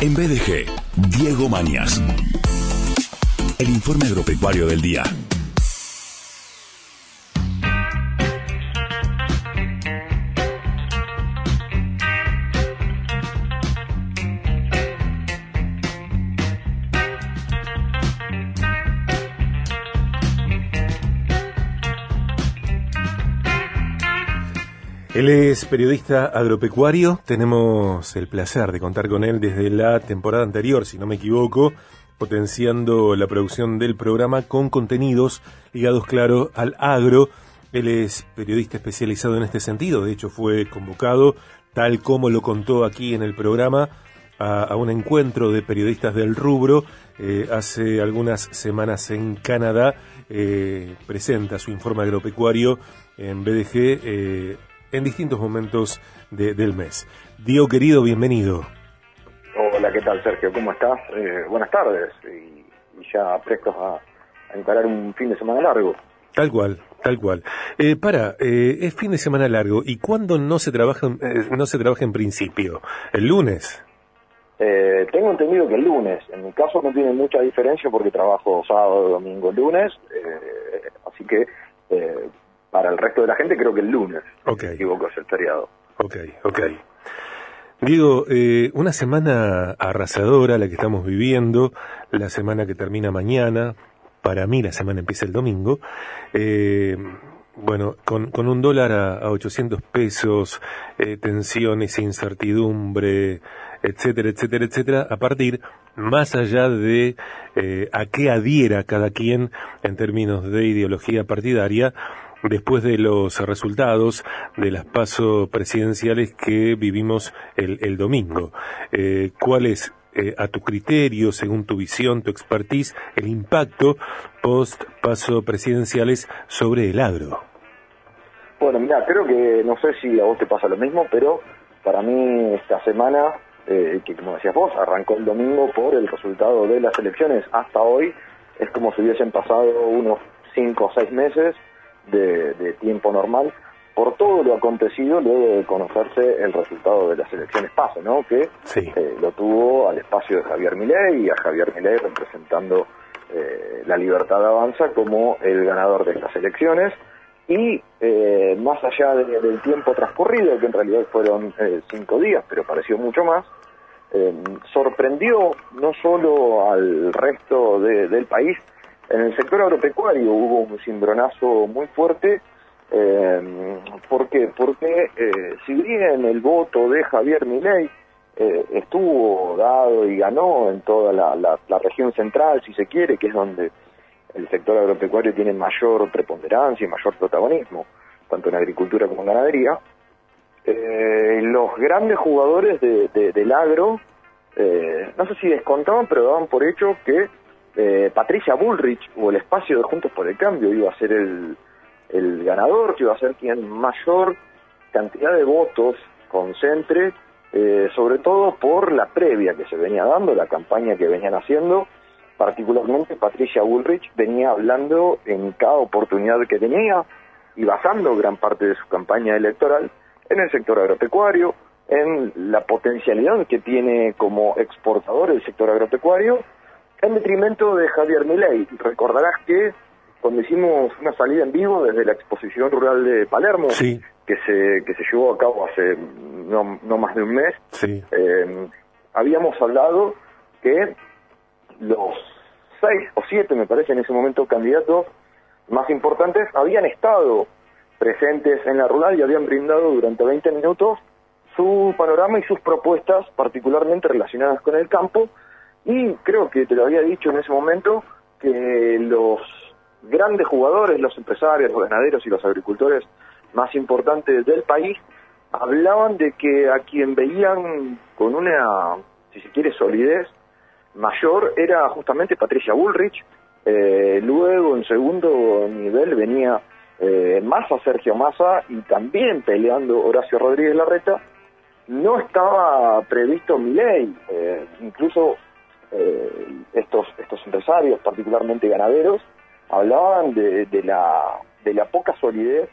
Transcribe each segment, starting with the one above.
En BDG, Diego Mañas. El informe agropecuario del día. Él es periodista agropecuario. Tenemos el placer de contar con él desde la temporada anterior, si no me equivoco, potenciando la producción del programa con contenidos ligados, claro, al agro. Él es periodista especializado en este sentido. De hecho, fue convocado, tal como lo contó aquí en el programa, a, un encuentro de periodistas del rubro eh, hace algunas semanas en Canadá. Eh, presenta su informe agropecuario en BDG. Eh, en distintos momentos del mes. Diego querido, bienvenido. Hola, ¿qué tal Sergio? ¿Cómo estás? Eh, buenas tardes y, ya prestos a, encarar un fin de semana largo. Tal cual, tal cual. Eh, para, eh, es fin de semana largo. ¿Y cuándo no se trabaja, no se trabaja en principio? ¿El lunes? tengo entendido que el lunes. En mi caso no tiene mucha diferencia porque trabajo sábado, domingo, lunes. así que para el resto de la gente creo que el lunes. Ok. Me equivoco, es el feriado. Ok, ok. Diego, eh, una semana arrasadora la que estamos viviendo, la semana que termina mañana, para mí la semana empieza el domingo, eh, bueno, con, con, un dólar a, a 800 pesos, eh, tensiones, incertidumbre, etcétera, etcétera, etcétera, a partir, más allá de eh, a qué adhiera cada quien en términos de ideología partidaria, después de los resultados de las pasos presidenciales que vivimos el, domingo. Eh, ¿Cuál es, eh, a tu criterio, según tu visión, tu expertise, el impacto post-paso presidenciales sobre el agro? Bueno, mira, creo que no sé si a vos te pasa lo mismo, pero para mí esta semana, eh, que como decías vos, arrancó el domingo por el resultado de las elecciones hasta hoy, es como si hubiesen pasado unos cinco o seis meses de, tiempo normal. Por todo lo acontecido luego de conocerse el resultado de las elecciones PASO, ¿no? Que eh, lo tuvo al espacio de Javier Milei y a Javier Milei representando eh, la libertad de avanza como el ganador de estas elecciones. Y eh, más allá del tiempo transcurrido, que en realidad fueron cinco días, pero pareció mucho más, sorprendió no solo al resto del país, en el sector agropecuario hubo un cimbronazo muy fuerte. Eh, ¿Por qué? Porque eh, si bien el voto de Javier Milei eh, estuvo dado y ganó en toda la, la, región central, si se quiere, que es donde el sector agropecuario tiene mayor preponderancia y mayor protagonismo, tanto en agricultura como en ganadería, eh, los grandes jugadores de, del agro, no sé si descontaban, pero daban por hecho que eh, Patricia Bullrich o el espacio de Juntos por el Cambio iba a ser el, el ganador, que iba a ser quien mayor cantidad de votos concentre, eh, sobre todo por la previa que se venía dando, la campaña que venían haciendo, particularmente Patricia Bullrich venía hablando en cada oportunidad que tenía y basando gran parte de su campaña electoral en el sector agropecuario, en la potencialidad que tiene como exportador el sector agropecuario en detrimento de Javier Milei. Recordarás que cuando hicimos una salida en vivo desde la exposición rural de Palermo, que se que se llevó a cabo hace no, no más de un mes, eh, habíamos hablado que los seis o siete, me parece, en ese momento candidatos más importantes habían estado presentes en la rural y habían brindado durante 20 minutos su panorama y sus propuestas particularmente relacionadas con el campo y creo que te lo había dicho en ese momento que los grandes jugadores, los empresarios, los ganaderos y los agricultores más importantes del país hablaban de que a quien veían con una, si se quiere, solidez mayor era justamente Patricia Bullrich. Eh, luego, en segundo nivel, venía eh, Massa, Sergio Massa, y también peleando Horacio Rodríguez Larreta. No estaba previsto mi ley, eh, incluso empresarios, particularmente ganaderos, hablaban de, la, de la poca solidez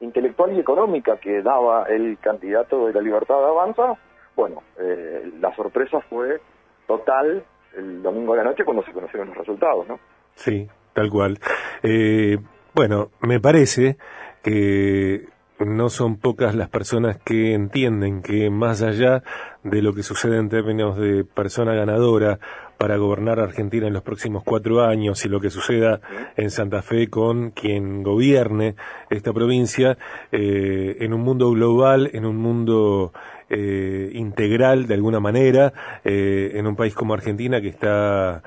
intelectual y económica que daba el candidato de la libertad de avanza. Bueno, eh, la sorpresa fue total el domingo a la noche cuando se conocieron los resultados, ¿no? Sí, tal cual. Eh, bueno, me parece que no son pocas las personas que entienden que más allá de lo que sucede en términos de persona ganadora para gobernar Argentina en los próximos cuatro años y lo que suceda en Santa Fe con quien gobierne esta provincia, eh, en un mundo global, en un mundo eh, integral de alguna manera, eh, en un país como Argentina que está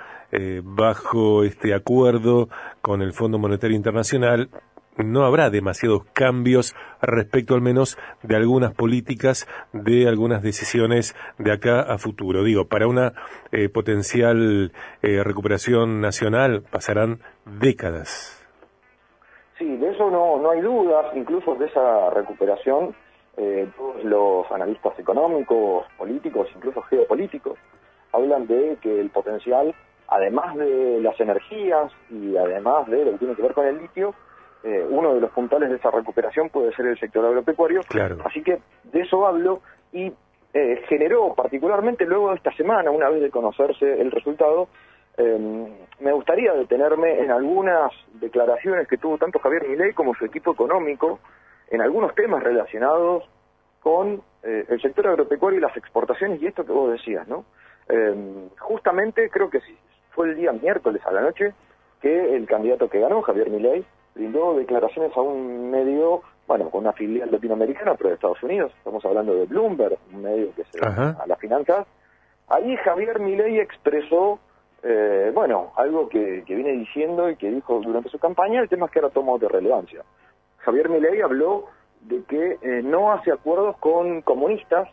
bajo este acuerdo con el Fondo Monetario Internacional, no habrá demasiados cambios respecto al menos de algunas políticas, de algunas decisiones de acá a futuro. Digo, para una eh, potencial eh, recuperación nacional pasarán décadas. Sí, de eso no, no hay dudas, incluso de esa recuperación, eh, todos los analistas económicos, políticos, incluso geopolíticos, hablan de que el potencial, además de las energías y además de lo que tiene que ver con el litio, eh, uno de los puntales de esa recuperación puede ser el sector agropecuario. Así que de eso hablo y eh, generó particularmente luego de esta semana, una vez de conocerse el resultado, eh, me gustaría detenerme en algunas declaraciones que tuvo tanto Javier Milei como su equipo económico en algunos temas relacionados con el sector agropecuario y las exportaciones y esto que vos decías, ¿no? justamente creo que fue el día miércoles a la noche que el candidato que ganó, Javier Milei, brindó declaraciones a un medio, bueno, con una filial latinoamericana, pero de Estados Unidos, estamos hablando de Bloomberg, un medio que se a las finanzas. Ahí Javier Milei expresó, eh, bueno, algo que, viene diciendo y que dijo durante su campaña, el tema es que ahora tomó de relevancia. Javier Milei habló de que eh, no hace acuerdos con comunistas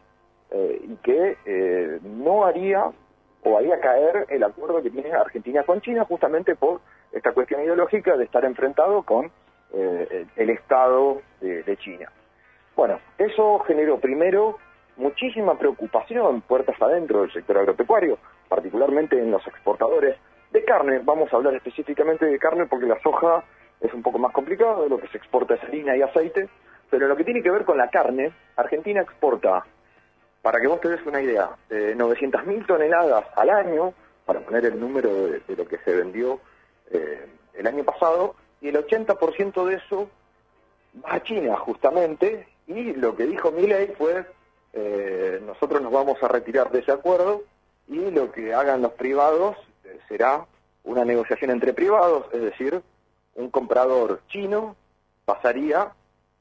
eh, y que no haría o haría caer el acuerdo que tiene Argentina con China justamente por esta cuestión ideológica de estar enfrentado con eh, el Estado de, China. Bueno, eso generó primero muchísima preocupación puertas adentro del sector agropecuario, particularmente en los exportadores de carne. Vamos a hablar específicamente de carne porque la soja es un poco más complicado, lo que se exporta es harina y aceite, pero lo que tiene que ver con la carne, Argentina exporta, para que vos te des una idea, eh, 900.000 toneladas al año, para poner el número de lo que se vendió eh, el año pasado, y el 80% de eso va a China justamente, y lo que dijo Milley fue, eh, nosotros nos vamos a retirar de ese acuerdo, y lo que hagan los privados eh, será una negociación entre privados, es decir, un comprador chino pasaría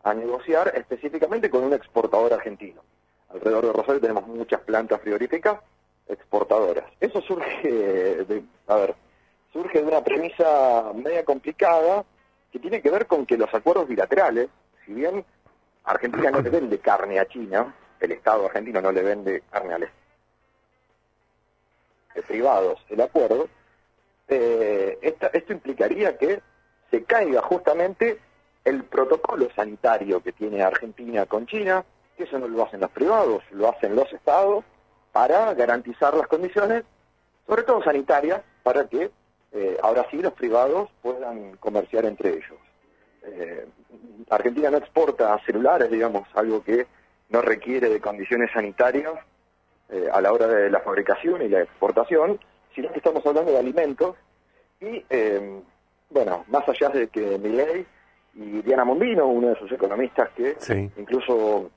a negociar específicamente con un exportador argentino. Alrededor de Rosario tenemos muchas plantas frigoríficas exportadoras. Eso surge de, a ver, surge de una premisa media complicada que tiene que ver con que los acuerdos bilaterales, si bien Argentina no le vende carne a China, el Estado argentino no le vende carne a los privados el acuerdo, eh, esto implicaría que se caiga justamente el protocolo sanitario que tiene Argentina con China, que eso no lo hacen los privados, lo hacen los estados para garantizar las condiciones, sobre todo sanitarias, para que eh, ahora sí los privados puedan comerciar entre ellos. Eh, Argentina no exporta celulares, digamos, algo que no requiere de condiciones sanitarias eh, a la hora de la fabricación y la exportación, sino que estamos hablando de alimentos y, bueno, más allá de que Milei y Diana Mondino, uno de sus economistas que incluso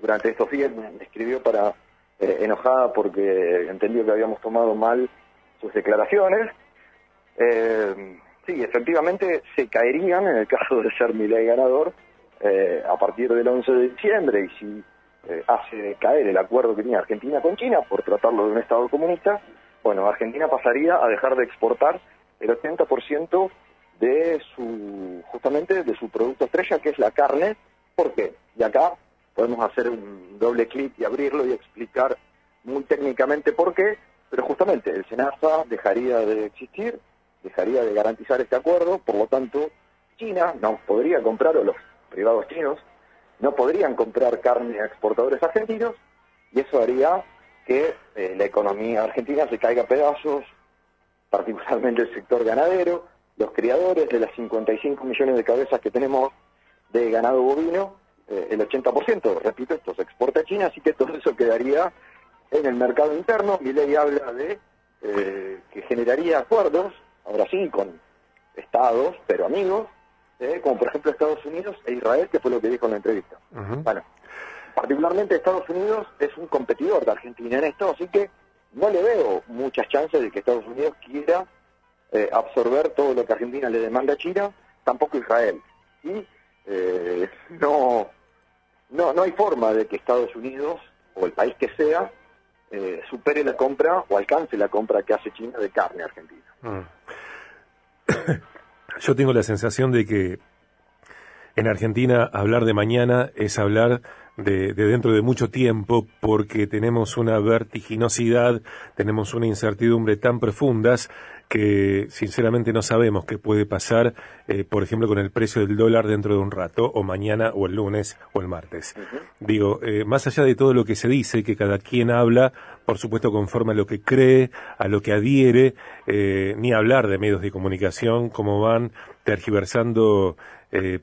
durante estos días me escribió para enojada porque entendió que habíamos tomado mal sus declaraciones, eh, sí, efectivamente se caerían en el caso de ser ley ganador eh, a partir del 11 de diciembre y si eh, hace caer el acuerdo que tenía Argentina con China por tratarlo de un Estado comunista, bueno, Argentina pasaría a dejar de exportar el 80% de su, justamente de su producto estrella, que es la carne. ¿Por qué? Y acá podemos hacer un doble clic y abrirlo y explicar muy técnicamente por qué, pero justamente el SENASA dejaría de existir, dejaría de garantizar este acuerdo, por lo tanto, China no podría comprar, o los privados chinos, no podrían comprar carne a exportadores argentinos, y eso haría que eh, la economía argentina se caiga a pedazos, particularmente el sector ganadero, los criadores de las 55 millones de cabezas que tenemos de ganado bovino, eh, el 80%, repito, esto se exporta a China, así que todo eso quedaría en el mercado interno. Mi ley habla de eh, que generaría acuerdos, ahora sí, con estados, pero amigos, eh, como por ejemplo Estados Unidos e Israel, que fue lo que dijo en la entrevista. Bueno, particularmente Estados Unidos es un competidor de Argentina en esto, así que no le veo muchas chances de que Estados Unidos quiera eh, absorber todo lo que Argentina le demanda a China, tampoco Israel. Y eh, no, no, no hay forma de que Estados Unidos, o el país que sea, eh, supere la compra o alcance la compra que hace China de carne argentina. Mm. Yo tengo la sensación de que en Argentina hablar de mañana es hablar de, dentro de mucho tiempo porque tenemos una vertiginosidad, tenemos una incertidumbre tan profundas que sinceramente no sabemos qué puede pasar, eh, por ejemplo, con el precio del dólar dentro de un rato, o mañana, o el lunes, o el martes. Digo, eh, más allá de todo lo que se dice, que cada quien habla, por supuesto, conforme a lo que cree, a lo que adhiere, eh, ni hablar de medios de comunicación, cómo van tergiversando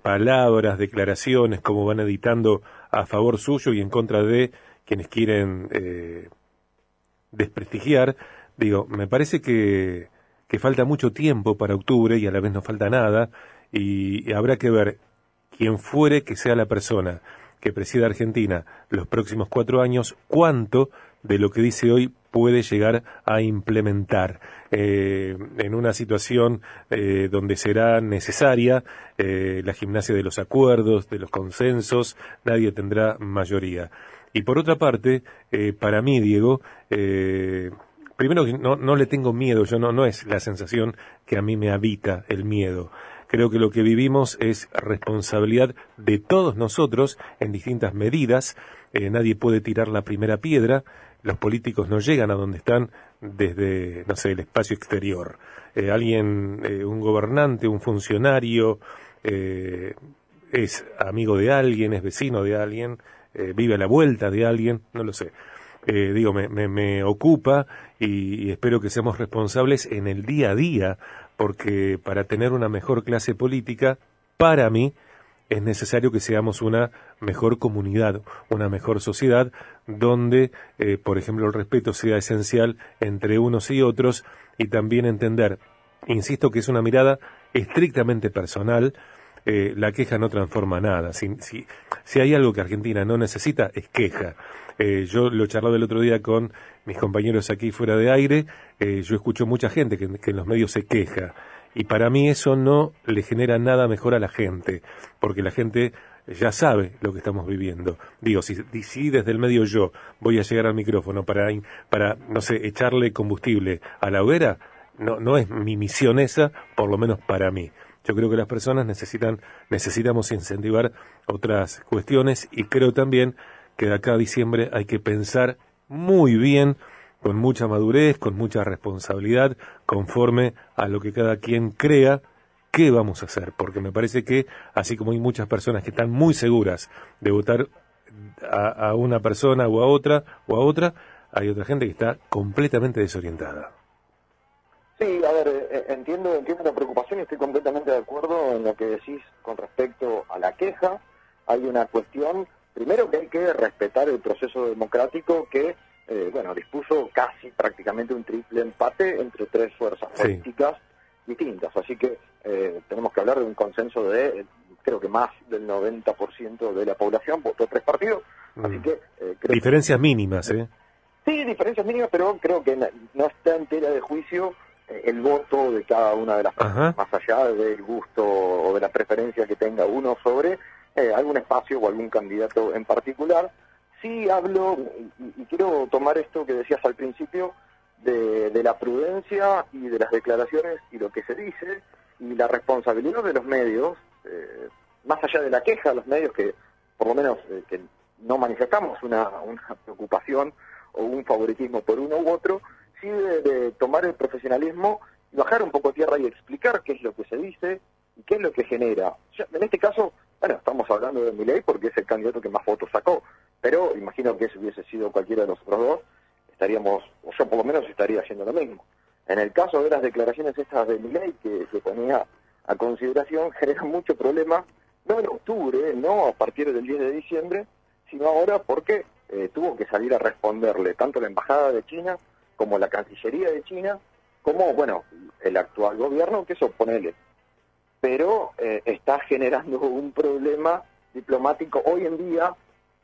palabras, declaraciones, cómo van editando a favor suyo y en contra de quienes quieren desprestigiar. Digo, me parece que que falta mucho tiempo para octubre y a la vez no falta nada y habrá que ver quién fuere que sea la persona que presida Argentina los próximos cuatro años, cuánto de lo que dice hoy puede llegar a implementar eh, en una situación eh, donde será necesaria eh, la gimnasia de los acuerdos, de los consensos, nadie tendrá mayoría. Y por otra parte, para mí, Diego, primero no, no le tengo miedo, yo no, no es la sensación que a mí me habita el miedo. Creo que lo que vivimos es responsabilidad de todos nosotros en distintas medidas. Eh, nadie puede tirar la primera piedra. Los políticos no llegan a donde están desde, no sé, el espacio exterior. Eh, alguien, eh, un gobernante, un funcionario, es amigo de alguien, es vecino de alguien, vive a la vuelta de alguien, no lo sé. Eh, digo, me, me, ocupa y, espero que seamos responsables en el día a día, porque para tener una mejor clase política, para mí, es necesario que seamos una mejor comunidad, una mejor sociedad, donde, eh, por ejemplo, el respeto sea esencial entre unos y otros y también entender, insisto que es una mirada estrictamente personal, eh, la queja no transforma nada. Si, hay algo que Argentina no necesita, es queja. Eh, yo lo he charlado el otro día con mis compañeros aquí fuera de aire, yo escucho mucha gente que, en los medios se queja. Y para mí eso no le genera nada mejor a la gente, porque la gente ya sabe lo que estamos viviendo. Digo, si, si desde el medio yo voy a llegar al micrófono para, para, no sé, echarle combustible a la hoguera, no, no es mi misión esa, por lo menos para mí. Yo creo que las personas necesitan, necesitamos incentivar otras cuestiones y creo también que de acá a diciembre hay que pensar muy bien, con mucha madurez, con mucha responsabilidad, conforme a lo que cada quien crea qué vamos a hacer, porque me parece que así como hay muchas personas que están muy seguras de votar a, a una persona o a otra o a otra, hay otra gente que está completamente desorientada. Sí, a ver, eh, eh, entiendo, entiendo la preocupación y estoy completamente de acuerdo en lo que decís con respecto a la queja. Hay una cuestión, primero que hay que respetar el proceso democrático que, eh, bueno, dispuso casi prácticamente un triple empate entre tres fuerzas políticas distintas. Así que tenemos que hablar de un consenso de, creo que más del 90% de la población votó tres partidos. Así mm. que... diferencias mínimas, ¿eh? Sí, diferencias mínimas, pero creo que no está entera de juicio el voto de cada una de las personas, más allá del gusto o de la preferencia que tenga uno sobre eh, algún espacio o algún candidato en particular. Sí hablo, y, quiero tomar esto que decías al principio, de, la prudencia y de las declaraciones y lo que se dice, y la responsabilidad de los medios, eh, más allá de la queja de los medios que por lo menos eh, que no manifestamos una, preocupación o un favoritismo por uno u otro, sí de, tomar el profesionalismo y bajar un poco tierra y explicar qué es lo que se dice y qué es lo que genera. en este caso, bueno, estamos hablando de Milei porque es el candidato que más votos sacó, pero imagino que si hubiese sido cualquiera de los otros dos, estaríamos, o yo por lo menos estaría haciendo lo mismo. En el caso de las declaraciones estas de Milei que se ponía a consideración, generan mucho problema, no en octubre, no a partir del 10 de diciembre, sino ahora porque eh, tuvo que salir a responderle tanto la Embajada de China como la Cancillería de China, como, bueno, el actual gobierno, que eso ponele. Pero eh, está generando un problema diplomático hoy en día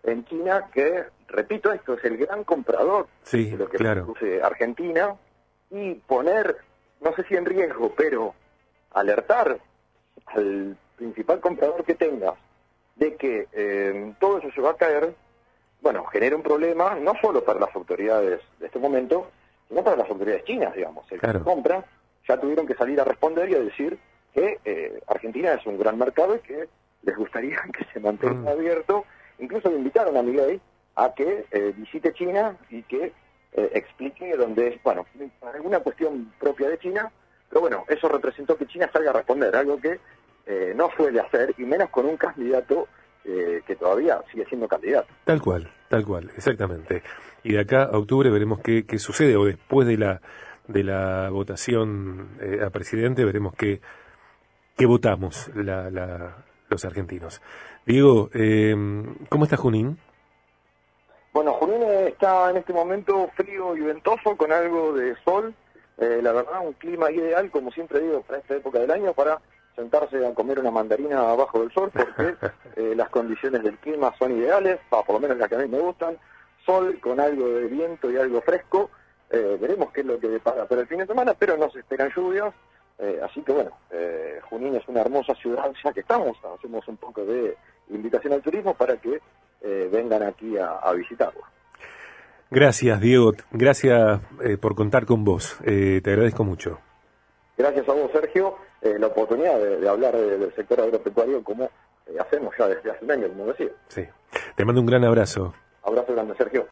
en China que, repito esto, es el gran comprador sí, de lo que claro. produce Argentina y poner, no sé si en riesgo, pero alertar al principal comprador que tengas de que eh, todo eso se va a caer, bueno, genera un problema no solo para las autoridades de este momento, sino para las autoridades chinas, digamos. El Claro. que compra ya tuvieron que salir a responder y a decir que eh, Argentina es un gran mercado y que les gustaría que se mantenga Mm. abierto. Incluso le invitaron a Miguel a que eh, visite China y que eh, explique dónde es, bueno, alguna cuestión propia de China, pero bueno, eso representó que China salga a responder, algo que eh, no suele hacer, y menos con un candidato eh, que todavía sigue siendo candidato. Tal cual, tal cual, exactamente. Y de acá a octubre veremos qué, qué sucede, o después de la, de la votación eh, a presidente, veremos qué, qué votamos la, la- los argentinos. Diego, eh, ¿cómo está Junín? Bueno, Junín está en este momento frío y ventoso, con algo de sol. Eh, la verdad, un clima ideal, como siempre digo, para esta época del año, para sentarse a comer una mandarina abajo del sol, porque eh, las condiciones del clima son ideales, ah, por lo menos las que a mí me gustan. Sol con algo de viento y algo fresco. Eh, veremos qué es lo que depara para el fin de semana, pero no se esperan lluvias. Eh, así que bueno, eh, Junín es una hermosa ciudad, ya que estamos, hacemos un poco de invitación al turismo para que eh, vengan aquí a, a visitarlo. Gracias, Diego. Gracias eh, por contar con vos. Eh, te agradezco mucho. Gracias a vos, Sergio, la oportunidad de, de hablar de- del sector agropecuario como hacemos ya desde hace un año, como decía. Sí. Te mando un gran abrazo. Abrazo grande, Sergio.